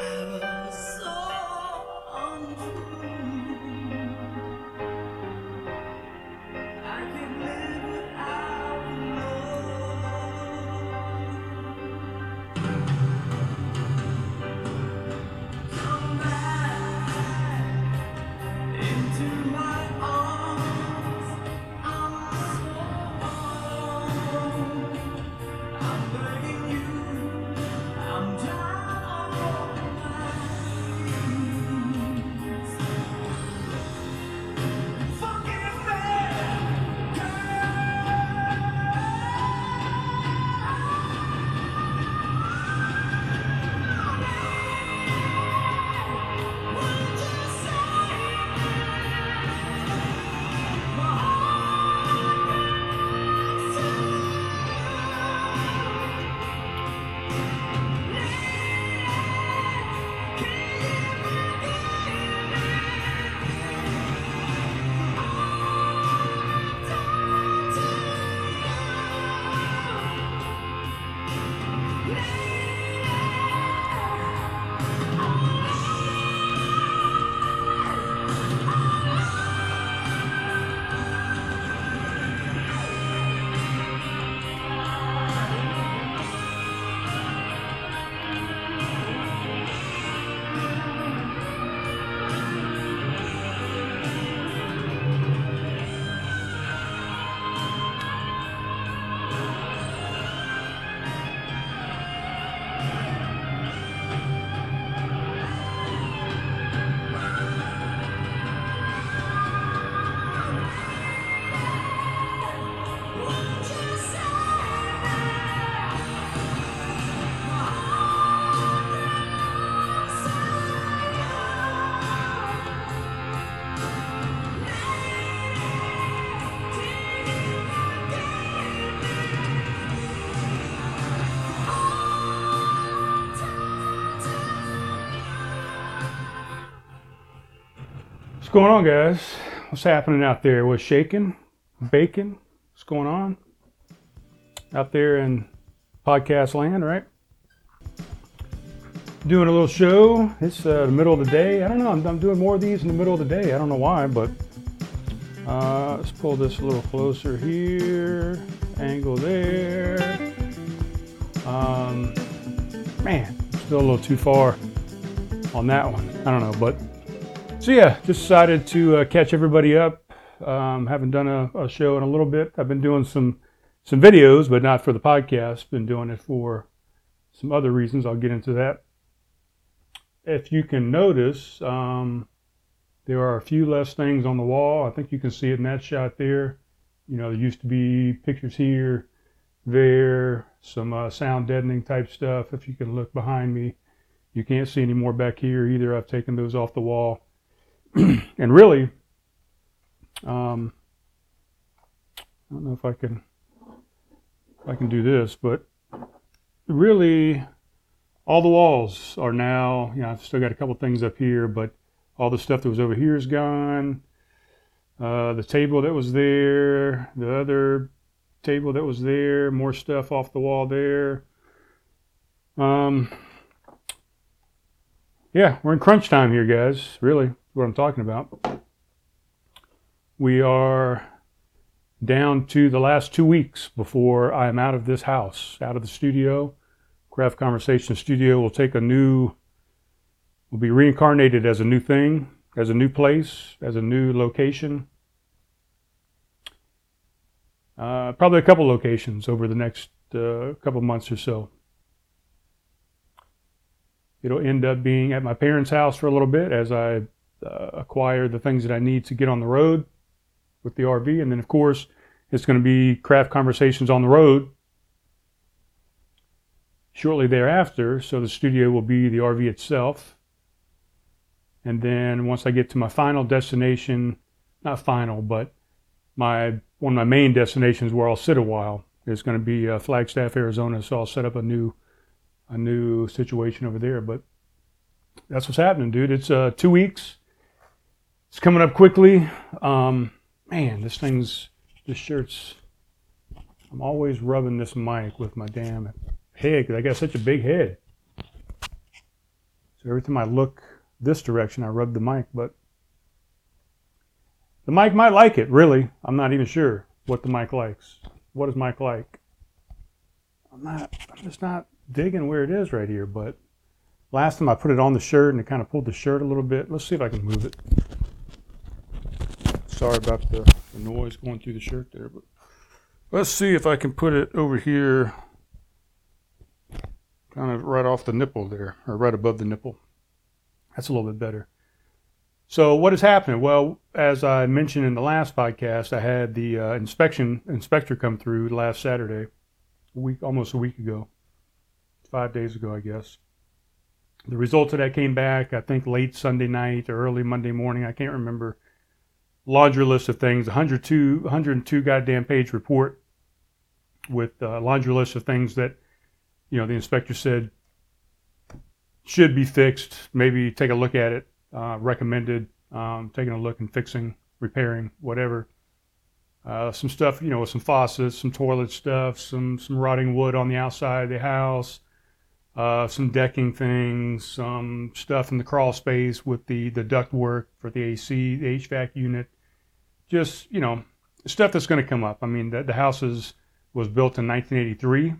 I will going on, guys? What's happening out there? What's shaking? Bacon? What's going on out there in podcast land, right? Doing a little show. It's uh, the middle of the day. I don't know. I'm, I'm doing more of these in the middle of the day. I don't know why, but uh, let's pull this a little closer here. Angle there. Um, man, still a little too far on that one. I don't know, but so yeah, just decided to uh, catch everybody up. Um, haven't done a, a, show in a little bit. I've been doing some some videos, but not for the podcast. Been doing it for some other reasons. I'll get into that. If you can notice, um, there are a few less things on the wall. I think you can see it in that shot there. You know, there used to be pictures here, there, some uh, sound deadening type stuff. If you can look behind me, you can't see any more back here either. I've taken those off the wall. and really, um, I don't know if I can if I can do this, but really, all the walls are now. You know, I've still got a couple things up here, but all the stuff that was over here is gone. Uh, the table that was there, the other table that was there, more stuff off the wall there. Um, yeah, we're in crunch time here, guys. Really, what I'm talking about. We are down to the last two weeks before I am out of this house, out of the studio. Craft Conversation Studio will take a new, will be reincarnated as a new thing, as a new place, as a new location. Uh, probably a couple locations over the next uh, couple months or so. It'll end up being at my parents' house for a little bit as I uh, acquire the things that I need to get on the road with the RV. And then, of course, it's going to be craft conversations on the road shortly thereafter. So the studio will be the RV itself. And then once I get to my final destination, not final, but my one of my main destinations where I'll sit a while is going to be uh, Flagstaff, Arizona. So I'll set up a new a new situation over there. But that's what's happening, dude. It's uh, two weeks it's coming up quickly. Um, man, this thing's, this shirt's, I'm always rubbing this mic with my damn head because I got such a big head. So every time I look this direction, I rub the mic, but the mic might like it, really. I'm not even sure what the mic likes. What does mic like? I'm not, I'm just not digging where it is right here, but last time I put it on the shirt and it kind of pulled the shirt a little bit. Let's see if I can move it. Sorry about the, the noise going through the shirt there, but let's see if I can put it over here, kind of right off the nipple there, or right above the nipple. That's a little bit better. So what is happening? Well, as I mentioned in the last podcast, I had the uh, inspection inspector come through last Saturday, a week almost a week ago, five days ago, I guess. The results of that came back, I think, late Sunday night or early Monday morning. I can't remember laundry list of things, 102, 102 goddamn page report with a laundry list of things that, you know, the inspector said should be fixed. Maybe take a look at it. Uh, recommended um, taking a look and fixing, repairing, whatever. Uh, some stuff, you know, some faucets, some toilet stuff, some some rotting wood on the outside of the house, uh, some decking things, some stuff in the crawl space with the, the duct work for the AC, the HVAC unit. Just, you know, stuff that's going to come up. I mean, the, the house is, was built in 1983.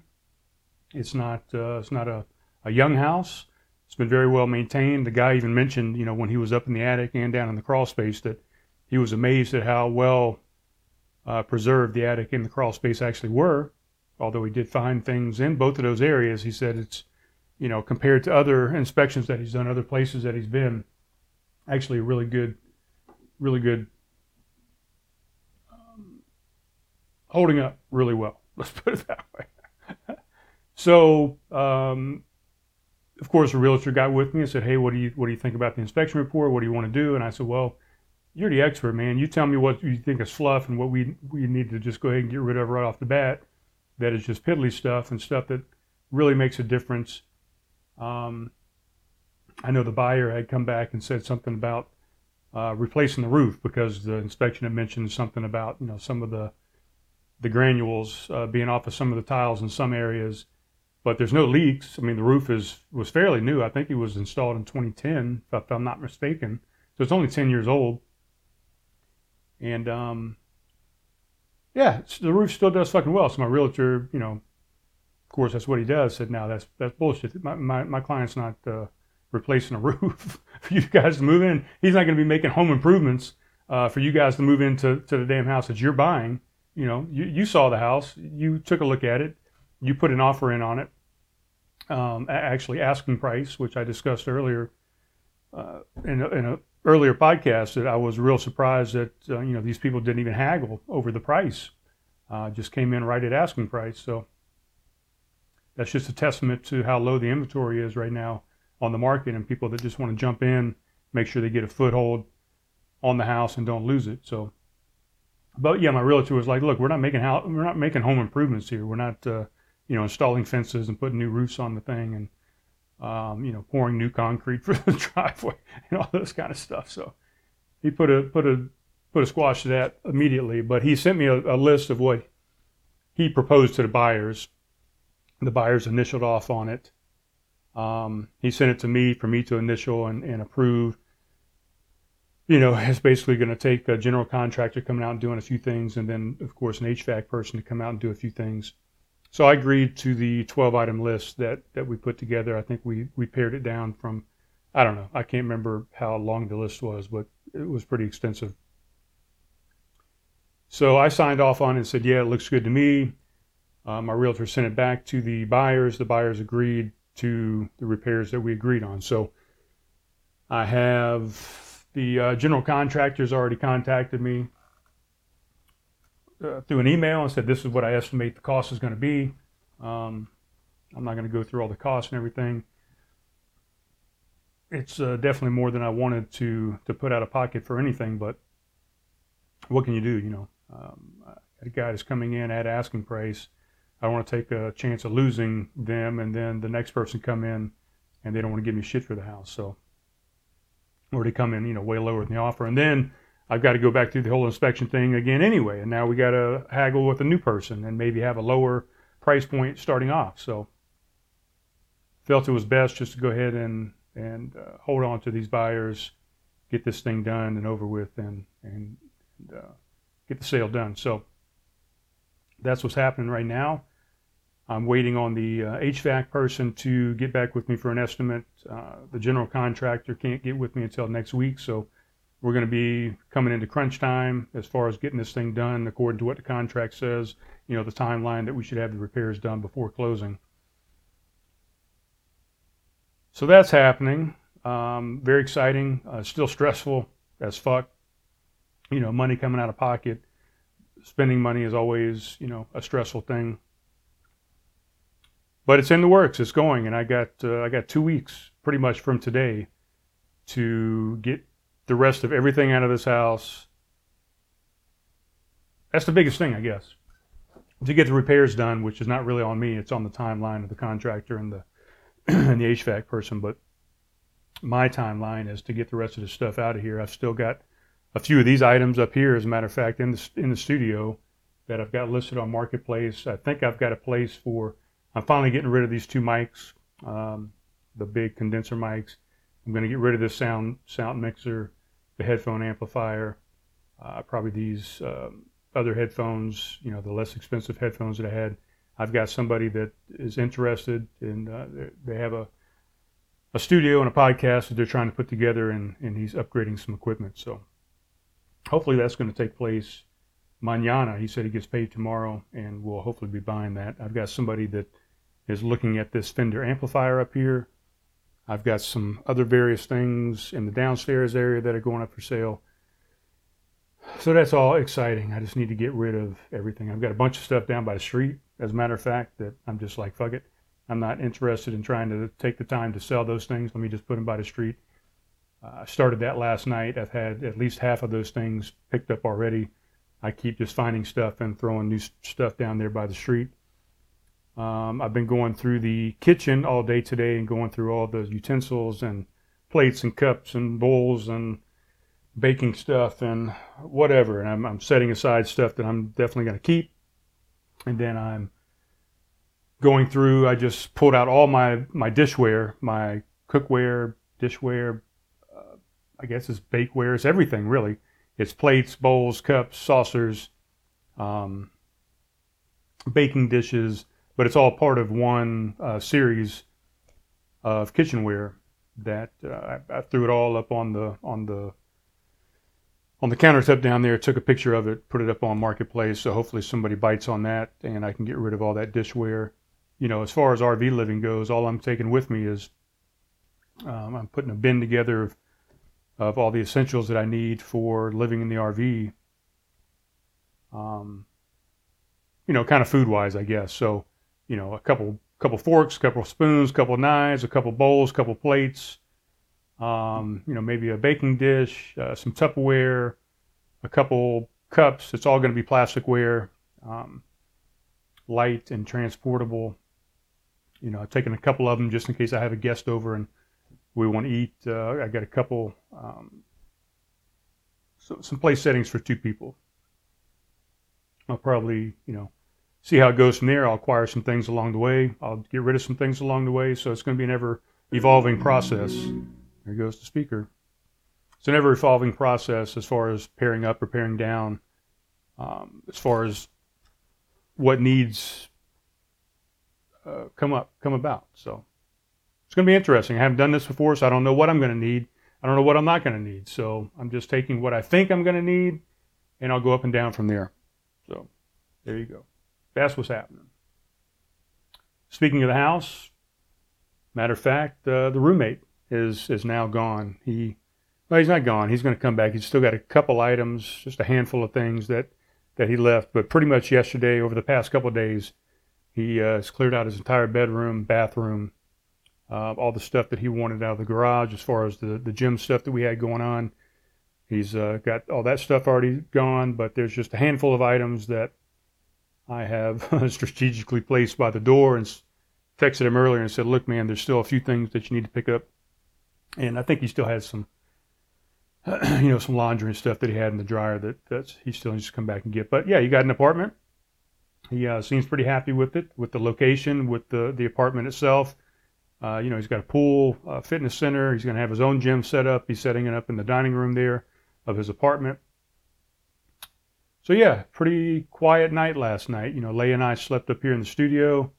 It's not, uh, it's not a, a young house. It's been very well maintained. The guy even mentioned, you know, when he was up in the attic and down in the crawl space that he was amazed at how well uh, preserved the attic and the crawl space actually were. Although he did find things in both of those areas, he said it's you know, compared to other inspections that he's done, other places that he's been, actually a really good, really good, um, holding up really well. Let's put it that way. so, um, of course, a realtor got with me and said, "Hey, what do you what do you think about the inspection report? What do you want to do?" And I said, "Well, you're the expert, man. You tell me what you think is fluff and what we we need to just go ahead and get rid of right off the bat. That is just piddly stuff and stuff that really makes a difference." Um, I know the buyer had come back and said something about uh, replacing the roof because the inspection had mentioned something about you know some of the the granules uh, being off of some of the tiles in some areas, but there's no leaks. I mean, the roof is was fairly new. I think it was installed in 2010, if I'm not mistaken. So it's only 10 years old. And um, yeah, the roof still does fucking well. So my realtor, you know, course, that's what he does. Said, "No, that's that's bullshit. My my, my client's not uh, replacing a roof for you guys to move in. He's not going to be making home improvements uh, for you guys to move into to the damn house that you're buying. You know, you, you saw the house, you took a look at it, you put an offer in on it, um, actually asking price, which I discussed earlier uh, in, a, in a earlier podcast that I was real surprised that uh, you know these people didn't even haggle over the price, uh, just came in right at asking price. So that's just a testament to how low the inventory is right now on the market, and people that just want to jump in, make sure they get a foothold on the house and don't lose it. So, but yeah, my realtor was like, "Look, we're not making house, we're not making home improvements here. We're not, uh, you know, installing fences and putting new roofs on the thing and." um, you know, pouring new concrete for the driveway and all this kind of stuff. So he put a put a put a squash to that immediately. But he sent me a, a list of what he proposed to the buyers. The buyers initialed off on it. Um, he sent it to me for me to initial and, and approve. You know, it's basically going to take a general contractor coming out and doing a few things, and then of course an HVAC person to come out and do a few things. So I agreed to the 12 item list that, that we put together. I think we, we pared it down from, I don't know, I can't remember how long the list was, but it was pretty extensive. So I signed off on it and said, yeah, it looks good to me. Uh, my realtor sent it back to the buyers. The buyers agreed to the repairs that we agreed on. So I have the uh, general contractors already contacted me uh, through an email and said, "This is what I estimate the cost is going to be." Um, I'm not going to go through all the costs and everything. It's uh, definitely more than I wanted to to put out of pocket for anything, but what can you do? You know, um, a guy is coming in at asking price. I don't want to take a chance of losing them, and then the next person come in and they don't want to give me shit for the house. So, or they come in, you know, way lower than the offer, and then I've got to go back through the whole inspection thing again anyway. And now we got to haggle with a new person and maybe have a lower price point starting off. So felt it was best just to go ahead and and uh, hold on to these buyers, get this thing done and over with, and and, and uh, get the sale done. So that's what's happening right now. I'm waiting on the uh, HVAC person to get back with me for an estimate. Uh, the general contractor can't get with me until next week, so we're going to be coming into crunch time as far as getting this thing done according to what the contract says, you know, the timeline that we should have the repairs done before closing. So that's happening. Um, very exciting. Uh, still stressful as fuck. You know, money coming out of pocket. Spending money is always, you know, a stressful thing. But it's in the works. It's going, and I got uh, I got two weeks pretty much from today to get the rest of everything out of this house. That's the biggest thing, I guess. To get the repairs done, which is not really on me, it's on the timeline of the contractor and the and the HVAC person. But my timeline is to get the rest of the stuff out of here. I've still got a few of these items up here, as a matter of fact, in the in the studio that I've got listed on Marketplace. I think I've got a place for. I'm finally getting rid of these two mics, um, the big condenser mics. I'm going to get rid of this sound sound mixer the headphone amplifier, uh, probably these um, other headphones, you know, the less expensive headphones that I had. I've got somebody that is interested and uh, they have a, a studio and a podcast that they're trying to put together and, and he's upgrading some equipment. So hopefully that's going to take place manana. He said he gets paid tomorrow and we'll hopefully be buying that. I've got somebody that is looking at this Fender amplifier up here I've got some other various things in the downstairs area that are going up for sale. So that's all exciting. I just need to get rid of everything. I've got a bunch of stuff down by the street, as a matter of fact, that I'm just like, fuck it. I'm not interested in trying to take the time to sell those things. Let me just put them by the street. Uh, I started that last night. I've had at least half of those things picked up already. I keep just finding stuff and throwing new stuff down there by the street. Um, I've been going through the kitchen all day today and going through all the utensils and plates and cups and bowls and baking stuff and whatever. And I'm, I'm setting aside stuff that I'm definitely going to keep. And then I'm going through, I just pulled out all my, my dishware, my cookware, dishware, uh, I guess it's bakeware, it's everything really. It's plates, bowls, cups, saucers, um, baking dishes, but it's all part of one uh, series of kitchenware that uh, I, I, threw it all up on the on the on the countertop down there. Took a picture of it, put it up on Marketplace. So hopefully somebody bites on that, and I can get rid of all that dishware. You know, as far as RV living goes, all I'm taking with me is um, I'm putting a bin together of, of all the essentials that I need for living in the RV. Um, you know, kind of food wise, I guess. So, you know, a couple couple forks, a couple spoons, a couple knives, a couple bowls, a couple plates, um, you know, maybe a baking dish, uh, some Tupperware, a couple cups. It's all going to be plasticware, um, light and transportable. You know, I've taken a couple of them just in case I have a guest over and we want to eat. Uh, I got a couple, um, so, some place settings for two people. I'll probably, you know, see how it goes from there. I'll acquire some things along the way. I'll get rid of some things along the way. So it's going to be an ever evolving process. There goes the speaker. It's an ever evolving process as far as pairing up or pairing down, um, as far as what needs uh, come up, come about. So it's going to be interesting. I haven't done this before, so I don't know what I'm going to need. I don't know what I'm not going to need. So I'm just taking what I think I'm going to need, and I'll go up and down from there. So there you go. That's what's happening. Speaking of the house, matter of fact, uh, the roommate is is now gone. He well, he's not gone. He's going to come back. He's still got a couple items, just a handful of things that that he left. But pretty much yesterday, over the past couple of days, he uh, has cleared out his entire bedroom, bathroom, uh, all the stuff that he wanted out of the garage, as far as the the gym stuff that we had going on. He's uh, got all that stuff already gone, but there's just a handful of items that I have strategically placed by the door and texted him earlier and said, "Look, man, there's still a few things that you need to pick up." And I think he still has some, you know, some laundry and stuff that he had in the dryer that that's he still needs to come back and get. But yeah, he got an apartment. He uh, seems pretty happy with it, with the location, with the the apartment itself. Uh, you know, he's got a pool, a fitness center. He's going to have his own gym set up. He's setting it up in the dining room there of his apartment. So yeah, pretty quiet night last night. You know, Leigh and I slept up here in the studio,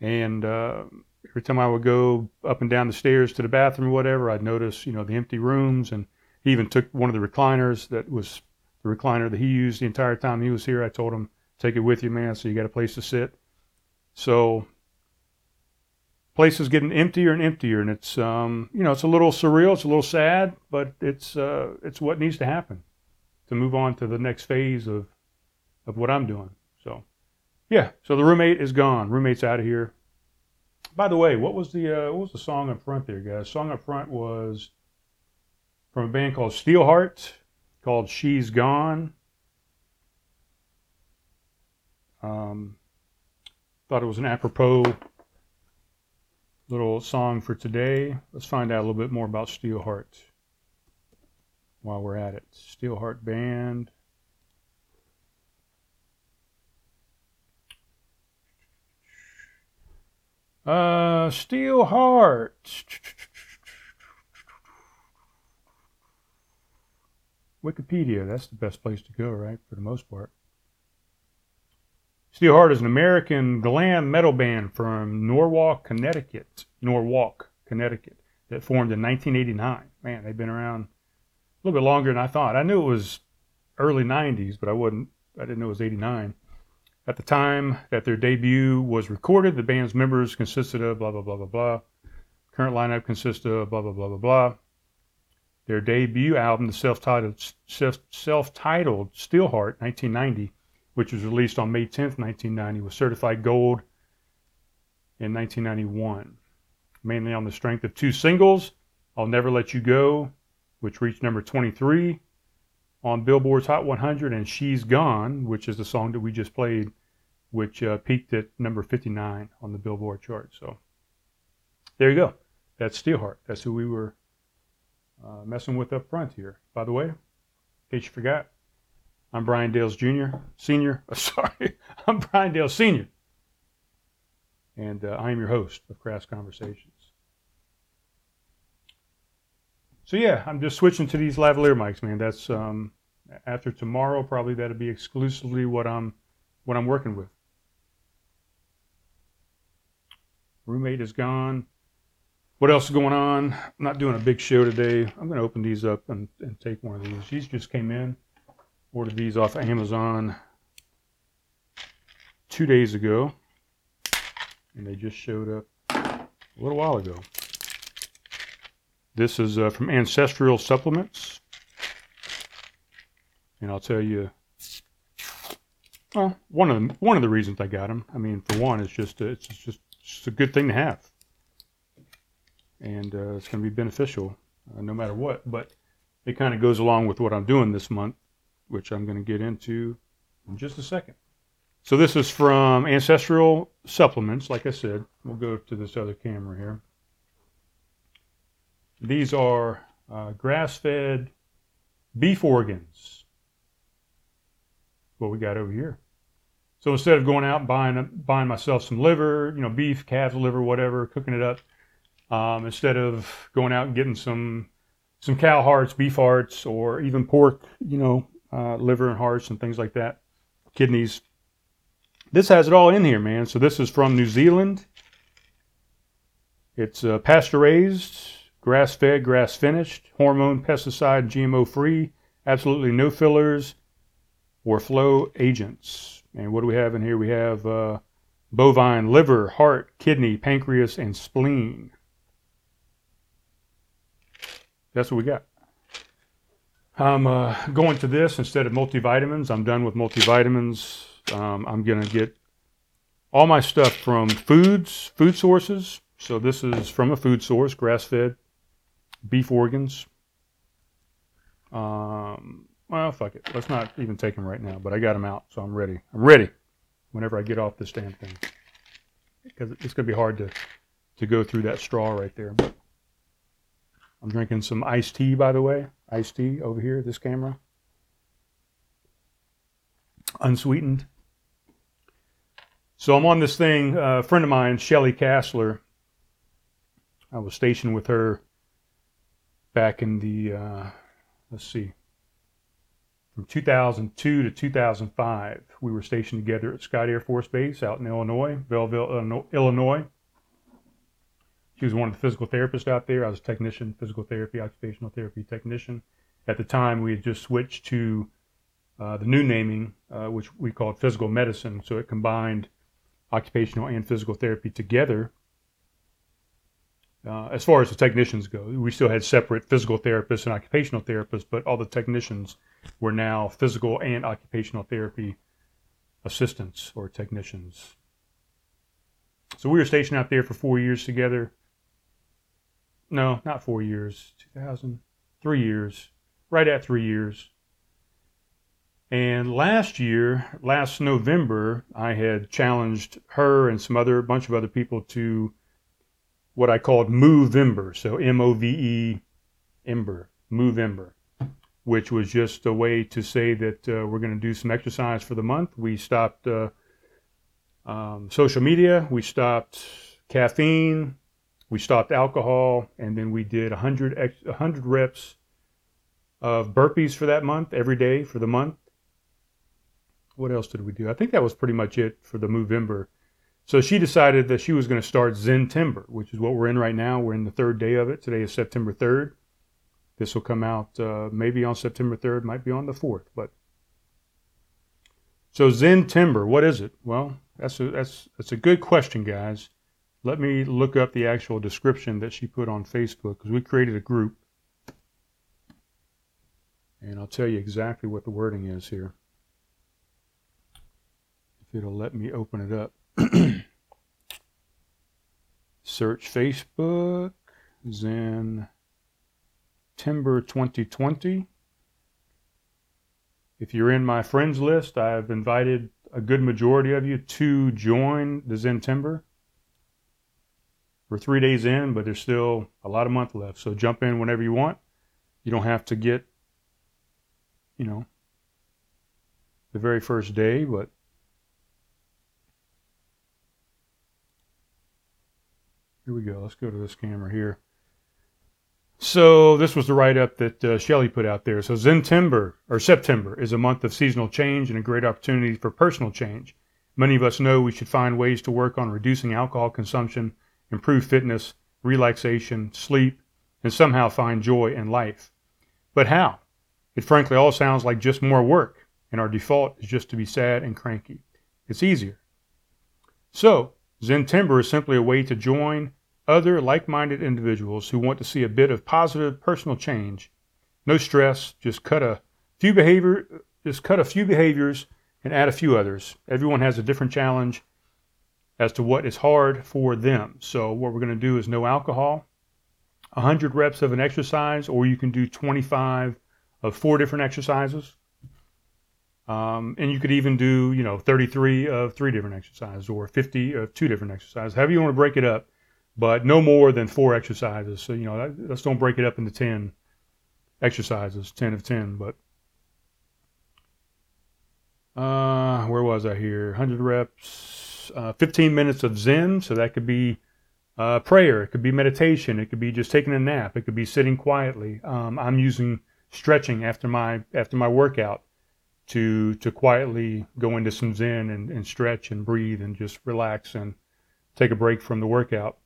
and uh, every time I would go up and down the stairs to the bathroom or whatever, I'd notice you know the empty rooms, and he even took one of the recliners that was the recliner that he used the entire time he was here. I told him, take it with you, man, so you got a place to sit. So place is getting emptier and emptier, and it's um, you know it's a little surreal, it's a little sad, but it's uh, it's what needs to happen to move on to the next phase of of what I'm doing. So, yeah. So the roommate is gone. Roommate's out of here. By the way, what was the uh, what was the song up front there, guys? Song up front was from a band called Steelheart, called "She's Gone." Um, thought it was an apropos little song for today. Let's find out a little bit more about Steelheart while we're at it. Steelheart Band. Uh, Steelheart. Wikipedia, that's the best place to go, right, for the most part. Steelheart is an American glam metal band from Norwalk, Connecticut. Norwalk, Connecticut, that formed in 1989. Man, they've been around a little bit longer than I thought. I knew it was early 90s, but I wouldn't. I didn't know it was 89. At the time that their debut was recorded, the band's members consisted of blah blah blah blah blah. Current lineup consists of blah blah blah blah blah. Their debut album, the self-titled self-titled Steelheart, 1990, which was released on May 10th, 1990, was certified gold in 1991, mainly on the strength of two singles, "I'll Never Let You Go" which reached number 23 on Billboard's Hot 100, and She's Gone, which is the song that we just played, which uh, peaked at number 59 on the Billboard chart. So there you go. That's Steelheart. That's who we were uh, messing with up front here. By the way, in case you forgot, I'm Brian Dales Jr., Senior. sorry, I'm Brian Dales Senior, and uh, I am your host of Craft Conversations. So yeah, I'm just switching to these lavalier mics, man. That's um, after tomorrow. Probably that'll be exclusively what I'm what I'm working with. Roommate is gone. What else is going on? I'm not doing a big show today. I'm going to open these up and, and take one of these. These just came in. Ordered these off Amazon two days ago, and they just showed up a little while ago. This is uh, from Ancestral Supplements. And I'll tell you, well, one of the, one of the reasons I got them. I mean, for one, it's just a, it's just just a good thing to have, and uh, it's going to be beneficial uh, no matter what. But it kind of goes along with what I'm doing this month, which I'm going to get into in just a second. So this is from Ancestral Supplements. Like I said, we'll go to this other camera here. These are uh, grass-fed beef organs. What we got over here. So instead of going out and buying buying myself some liver, you know, beef, calves liver, whatever, cooking it up, um, instead of going out and getting some some cow hearts, beef hearts, or even pork, you know, uh, liver and hearts and things like that, kidneys. This has it all in here, man. So this is from New Zealand. It's uh, pasture raised grass fed, grass finished, hormone, pesticide, GMO free, absolutely no fillers or flow agents. And what do we have in here? We have uh, bovine liver, heart, kidney, pancreas, and spleen. That's what we got. I'm uh, going to this instead of multivitamins. I'm done with multivitamins. Um, I'm going to get all my stuff from foods, food sources. So this is from a food source, grass fed, beef organs. Um, well, fuck it. Let's not even take them right now. But I got them out, so I'm ready. I'm ready. Whenever I get off this damn thing, because it's gonna be hard to to go through that straw right there. But I'm drinking some iced tea, by the way. Iced tea over here. This camera, unsweetened. So I'm on this thing. Uh, a friend of mine, Shelly Castler. I was stationed with her back in the, uh, let's see, from 2002 to 2005. We were stationed together at Scott Air Force Base out in Illinois, Belleville, Illinois. She was one of the physical therapists out there. I was a technician, physical therapy, occupational therapy technician. At the time, we had just switched to uh, the new naming, uh, which we called physical medicine. So it combined occupational and physical therapy together uh, as far as the technicians go, we still had separate physical therapists and occupational therapists, but all the technicians were now physical and occupational therapy assistants or technicians. So we were stationed out there for four years together. No, not four years. 2000, three years, right at three years. And last year, last November, I had challenged her and some other bunch of other people to what I called Movember. So M O V E Ember, Movember, which was just a way to say that uh, we're going to do some exercise for the month. We stopped uh, um, social media, we stopped caffeine, we stopped alcohol, and then we did 100, 100 reps of burpees for that month, every day for the month. What else did we do? I think that was pretty much it for the Movember so she decided that she was going to start Zentember, which is what we're in right now. We're in the third day of it. Today is September 3rd. This will come out uh, maybe on September 3rd, might be on the 4th. But so Zentember, what is it? Well, that's a, that's that's a good question, guys. Let me look up the actual description that she put on Facebook because we created a group, and I'll tell you exactly what the wording is here. If it'll let me open it up. Search Facebook, Zen Timber 2020. If you're in my friends list, I've invited a good majority of you to join the Zentember. We're three days in, but there's still a lot of month left. So jump in whenever you want. You don't have to get, you know, the very first day, but here we go. Let's go to this camera here. So this was the write-up that uh, Shelley put out there. So Zentember or September is a month of seasonal change and a great opportunity for personal change. Many of us know we should find ways to work on reducing alcohol consumption, improve fitness, relaxation, sleep, and somehow find joy in life. But how? It frankly all sounds like just more work, and our default is just to be sad and cranky. It's easier. So, Zentember is simply a way to join other like-minded individuals who want to see a bit of positive personal change. No stress, just cut a few behavior just cut a few behaviors and add a few others. Everyone has a different challenge as to what is hard for them. So what we're going to do is no alcohol, 100 reps of an exercise, or you can do 25 of four different exercises. Um, and you could even do, you know, 33 of three different exercises or 50 of two different exercises. However you want to break it up but no more than four exercises. So, you know, let's don't break it up into 10 exercises, 10 of 10. But uh, where was I here? 100 reps, uh, 15 minutes of Zen. So that could be uh, prayer, it could be meditation, it could be just taking a nap, it could be sitting quietly. Um, I'm using stretching after my after my workout to to quietly go into some Zen and, and stretch and breathe and just relax and take a break from the workout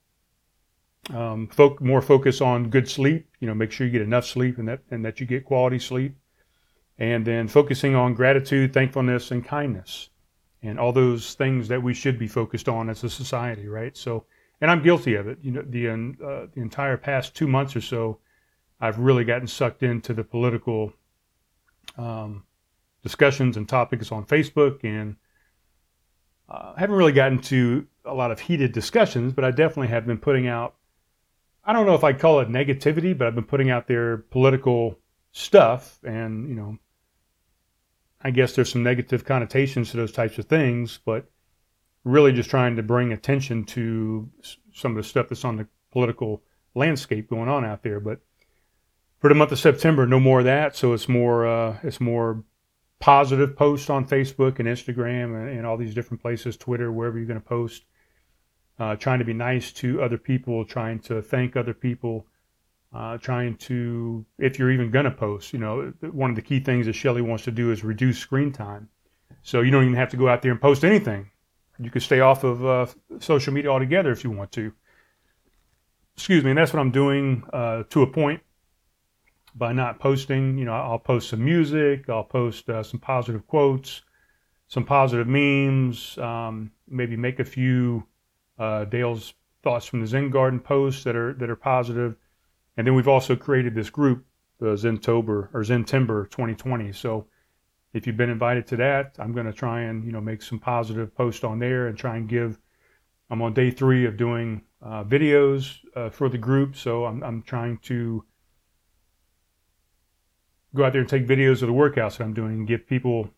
um, fo- more focus on good sleep. You know, make sure you get enough sleep and that and that you get quality sleep, and then focusing on gratitude, thankfulness, and kindness, and all those things that we should be focused on as a society, right? So, and I'm guilty of it. You know, the uh, the entire past two months or so, I've really gotten sucked into the political um, discussions and topics on Facebook, and uh, haven't really gotten to a lot of heated discussions, but I definitely have been putting out I don't know if I'd call it negativity, but I've been putting out there political stuff, and you know, I guess there's some negative connotations to those types of things, but really just trying to bring attention to some of the stuff that's on the political landscape going on out there. But for the month of September, no more of that. So it's more uh, it's more positive posts on Facebook and Instagram and, and all these different places, Twitter, wherever you're going to post uh, trying to be nice to other people, trying to thank other people, uh, trying to, if you're even going to post, you know, one of the key things that Shelly wants to do is reduce screen time. So you don't even have to go out there and post anything. You could stay off of uh, social media altogether if you want to. Excuse me, and that's what I'm doing uh, to a point by not posting. You know, I'll post some music, I'll post uh, some positive quotes, some positive memes, um, maybe make a few uh, Dale's thoughts from the Zen Garden posts that are that are positive, and then we've also created this group, the Zentober or Zentember 2020. So if you've been invited to that, I'm going to try and you know make some positive posts on there and try and give. I'm on day three of doing uh, videos uh, for the group, so I'm I'm trying to go out there and take videos of the workouts that I'm doing and give people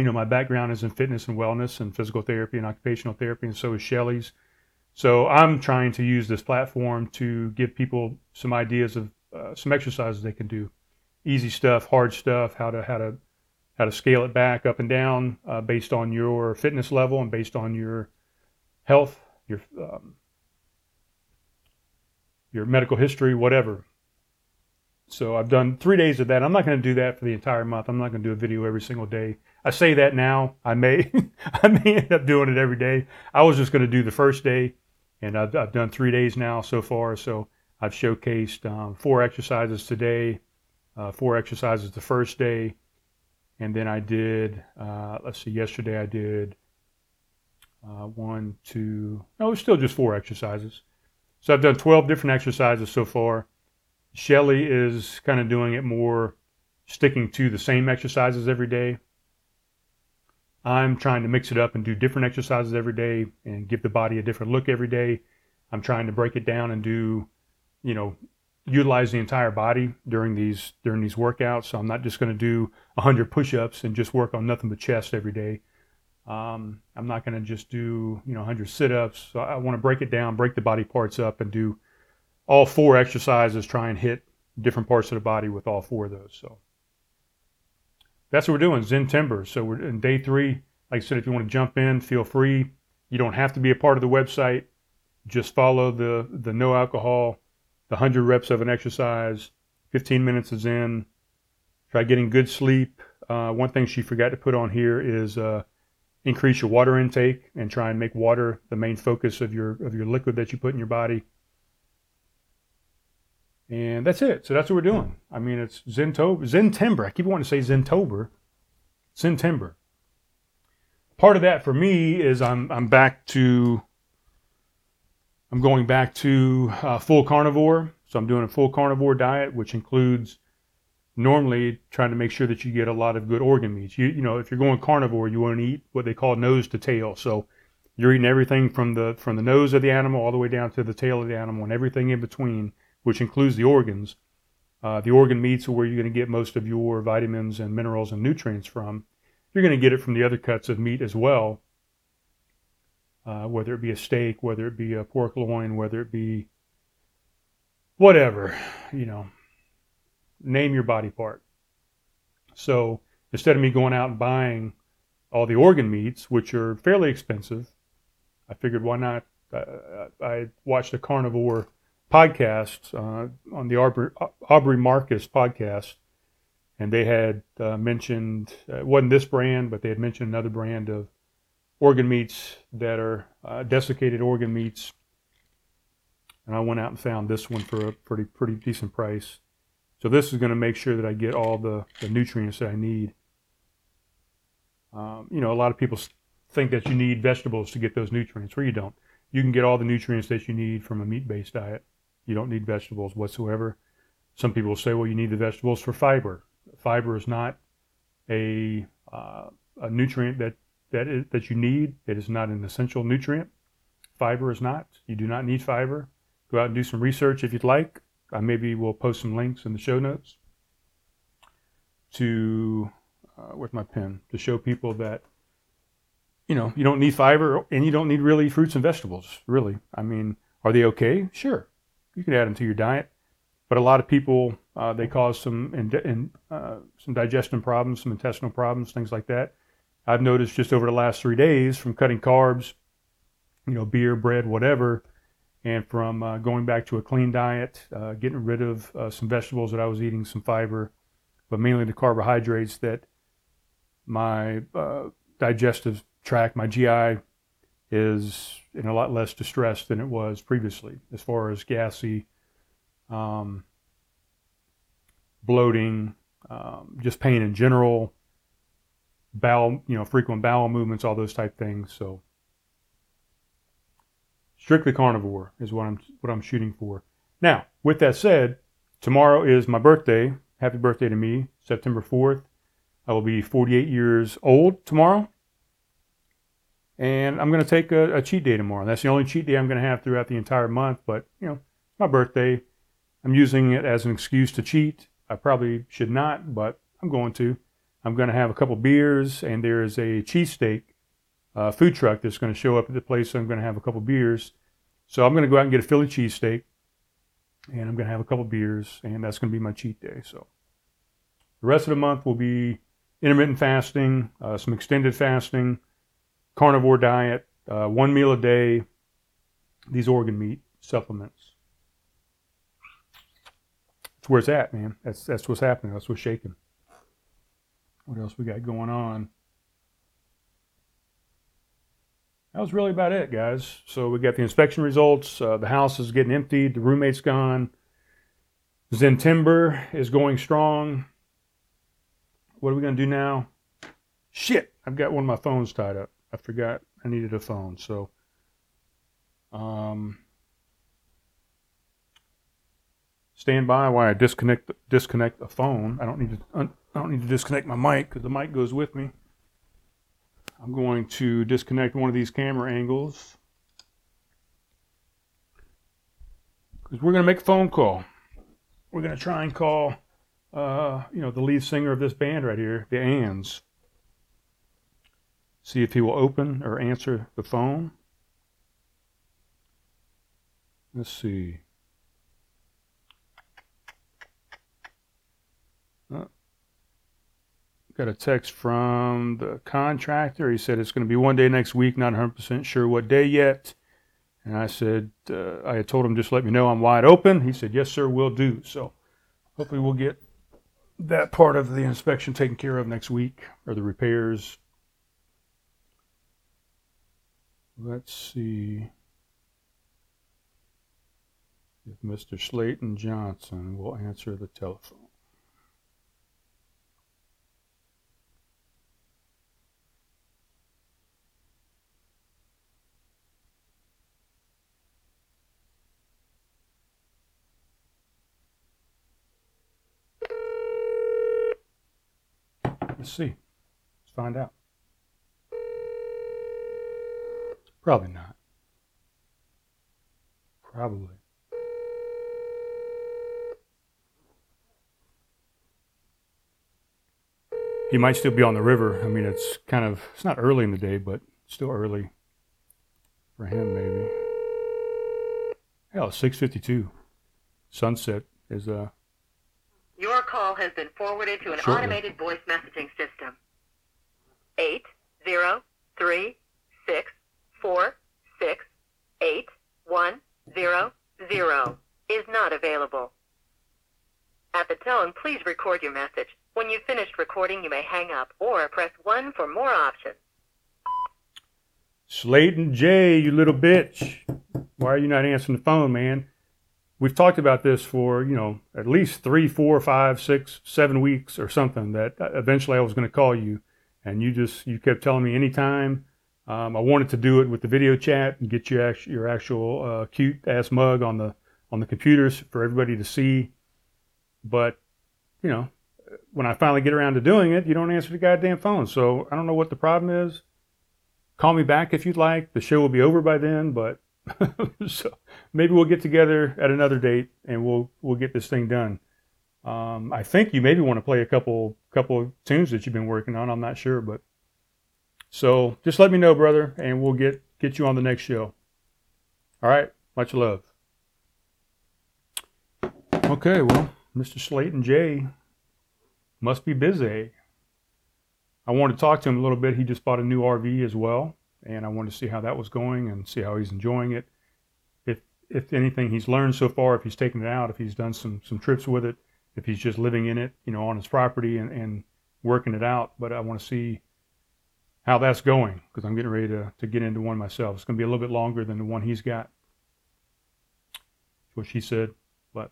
you know, my background is in fitness and wellness and physical therapy and occupational therapy, and so is Shelly's. So I'm trying to use this platform to give people some ideas of uh, some exercises they can do, easy stuff, hard stuff, how to how to how to scale it back up and down uh, based on your fitness level and based on your health, your um, your medical history, whatever. So I've done three days of that. I'm not going to do that for the entire month. I'm not going to do a video every single day. I say that now. I may I may end up doing it every day. I was just going to do the first day, and I've, I've done three days now so far. So I've showcased um, four exercises today, uh, four exercises the first day, and then I did. Uh, let's see. Yesterday I did uh, one, two. No, it's still just four exercises. So I've done 12 different exercises so far. Shelly is kind of doing it more sticking to the same exercises every day. I'm trying to mix it up and do different exercises every day and give the body a different look every day. I'm trying to break it down and do, you know, utilize the entire body during these during these workouts. So I'm not just going to do 100 push-ups and just work on nothing but chest every day. Um, I'm not going to just do you know 100 sit-ups. So I want to break it down, break the body parts up, and do all four exercises try and hit different parts of the body with all four of those. So that's what we're doing, Zentember. So we're in day three. Like I said, if you want to jump in, feel free. You don't have to be a part of the website. Just follow the the no alcohol, the hundred reps of an exercise, 15 minutes of Zen. Try getting good sleep. Uh, one thing she forgot to put on here is uh, increase your water intake and try and make water the main focus of your of your liquid that you put in your body. And that's it. So that's what we're doing. I mean, it's Zentober, Zentember. I keep wanting to say Zentober. Zentember. Part of that for me is I'm I'm back to I'm going back to uh, full carnivore. So I'm doing a full carnivore diet, which includes normally trying to make sure that you get a lot of good organ meats. You you know, if you're going carnivore, you want to eat what they call nose to tail. So you're eating everything from the from the nose of the animal all the way down to the tail of the animal and everything in between which includes the organs. Uh, the organ meats are where you're going to get most of your vitamins and minerals and nutrients from. You're going to get it from the other cuts of meat as well, uh, whether it be a steak, whether it be a pork loin, whether it be whatever, you know, name your body part. So instead of me going out and buying all the organ meats, which are fairly expensive, I figured why not? Uh, I watched a carnivore podcast uh, on the Aubrey, Aubrey, Marcus podcast, and they had uh, mentioned uh, it wasn't this brand, but they had mentioned another brand of organ meats that are uh, desiccated organ meats. And I went out and found this one for a pretty pretty decent price. So this is going to make sure that I get all the, the nutrients that I need. Um, you know, a lot of people think that you need vegetables to get those nutrients, where you don't. You can get all the nutrients that you need from a meat-based diet. You don't need vegetables whatsoever. Some people say, well, you need the vegetables for fiber. Fiber is not a, uh, a nutrient that, that, is, that you need. It is not an essential nutrient. Fiber is not. You do not need fiber. Go out and do some research if you'd like. I maybe will post some links in the show notes to, uh, with my pen, to show people that, you know, you don't need fiber and you don't need really fruits and vegetables, really. I mean, are they okay? Sure you can add them to your diet. But a lot of people, uh, they cause some in, in, uh, some digestion problems, some intestinal problems, things like that. I've noticed just over the last three days from cutting carbs, you know, beer, bread, whatever, and from uh, going back to a clean diet, uh, getting rid of uh, some vegetables that I was eating, some fiber, but mainly the carbohydrates that my uh, digestive tract, my GI is in a lot less distress than it was previously, as far as gassy, um, bloating, um, just pain in general, bowel, you know, frequent bowel movements, all those type things. So strictly carnivore is what I'm what I'm shooting for. Now, with that said, tomorrow is my birthday. Happy birthday to me, September 4th. I will be 48 years old tomorrow and I'm going to take a, a, cheat day tomorrow. That's the only cheat day I'm going to have throughout the entire month. But you know, my birthday. I'm using it as an excuse to cheat. I probably should not, but I'm going to. I'm going to have a couple beers, and there's a cheesesteak uh, food truck that's going to show up at the place. So I'm going to have a couple beers. So I'm going to go out and get a Philly cheesesteak, and I'm going to have a couple beers, and that's going to be my cheat day. So the rest of the month will be intermittent fasting, uh, some extended fasting carnivore diet, uh, one meal a day, these organ meat supplements. That's where it's at, man. That's that's what's happening. That's what's shaking. What else we got going on? That was really about it, guys. So we got the inspection results. Uh, the house is getting emptied. The roommate's gone. Zentember is going strong. What are we going to do now? Shit, I've got one of my phones tied up. I forgot I needed a phone. So, um, stand by while I disconnect disconnect the phone. I don't need to I don't need to disconnect my mic because the mic goes with me. I'm going to disconnect one of these camera angles because we're going to make a phone call. We're going to try and call, uh, you know, the lead singer of this band right here, the And's. See if he will open or answer the phone. Let's see. Uh, got a text from the contractor. He said it's going to be one day next week, not 100% sure what day yet. And I said, uh, I had told him just let me know I'm wide open. He said, yes, sir, We'll do. So hopefully we'll get that part of the inspection taken care of next week or the repairs. Let's see if Mr. Slayton Johnson will answer the telephone. Let's see. Let's find out. Probably not. Probably. He might still be on the river. I mean, it's kind of, it's not early in the day, but still early for him, maybe. Hell, 6.52. Sunset is, uh, Your call has been forwarded to an Shortly. automated voice messaging system. Eight zero three six four six eight one zero zero is not available. At the tone, please record your message. When you've finished recording, you may hang up or press 1 for more options. Slayton J, you little bitch. Why are you not answering the phone, man? We've talked about this for, you know, at least three, four, five, six, seven weeks or something that eventually I was going to call you. And you just, you kept telling me anytime. Um, I wanted to do it with the video chat and get your, act- your actual uh, cute ass mug on the, on the computers for everybody to see. But, you know, when I finally get around to doing it, you don't answer the goddamn phone. So I don't know what the problem is. Call me back if you'd like. The show will be over by then, but so maybe we'll get together at another date and we'll we'll get this thing done. Um, I think you maybe want to play a couple couple of tunes that you've been working on. I'm not sure, but so just let me know, brother, and we'll get get you on the next show. All right, much love. Okay, well, Mr. Slayton J must be busy. I wanted to talk to him a little bit. He just bought a new RV as well, and I wanted to see how that was going and see how he's enjoying it. If if anything he's learned so far, if he's taken it out, if he's done some some trips with it, if he's just living in it, you know, on his property and, and working it out. But I want to see how that's going because I'm getting ready to, to get into one myself. It's going to be a little bit longer than the one he's got. What she said. But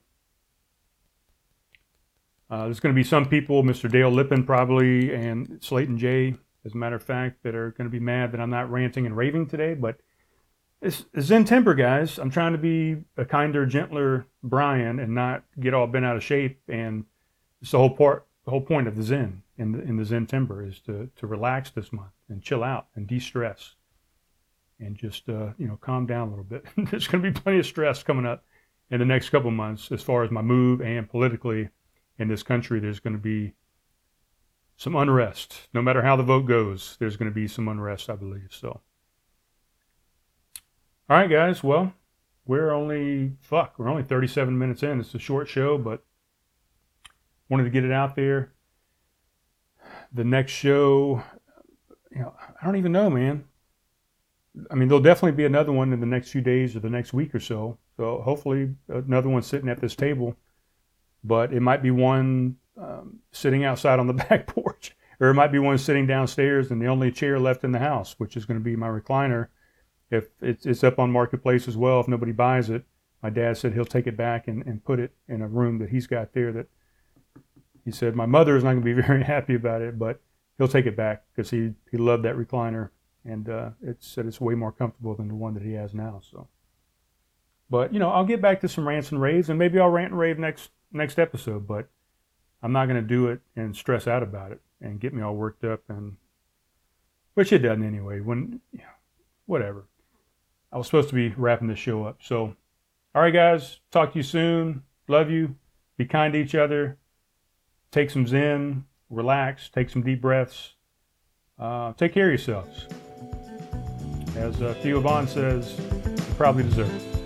uh, there's going to be some people, Mr. Dale Lippin probably, and Slayton J, as a matter of fact, that are going to be mad that I'm not ranting and raving today. But it's, it's Zentember, guys. I'm trying to be a kinder, gentler Brian and not get all bent out of shape. And it's the whole part, the whole point of the Zen in the, in the Zentember is to, to relax this month and chill out and de-stress and just uh, you know calm down a little bit. There's going to be plenty of stress coming up in the next couple months as far as my move and politically in this country. There's going to be some unrest. No matter how the vote goes, there's going to be some unrest, I believe. So, all right, guys. Well, we're only fuck. We're only 37 minutes in. It's a short show, but wanted to get it out there. The next show, you know, I don't even know, man. I mean, there'll definitely be another one in the next few days or the next week or so. So hopefully, another one sitting at this table. But it might be one um, sitting outside on the back porch, or it might be one sitting downstairs and the only chair left in the house, which is going to be my recliner. If it's, it's up on marketplace as well, if nobody buys it, my dad said he'll take it back and, and put it in a room that he's got there. That he said my mother is not going to be very happy about it, but he'll take it back because he he loved that recliner and uh, it said it's way more comfortable than the one that he has now. So, but you know, I'll get back to some rants and raves, and maybe I'll rant and rave next next episode. But I'm not going to do it and stress out about it and get me all worked up, and which it doesn't anyway. When yeah, whatever. I was supposed to be wrapping this show up. So, all right, guys, talk to you soon. Love you. Be kind to each other. Take some Zen. Relax. Take some deep breaths. Uh, take care of yourselves. As uh, Theo Von says, you probably deserve it.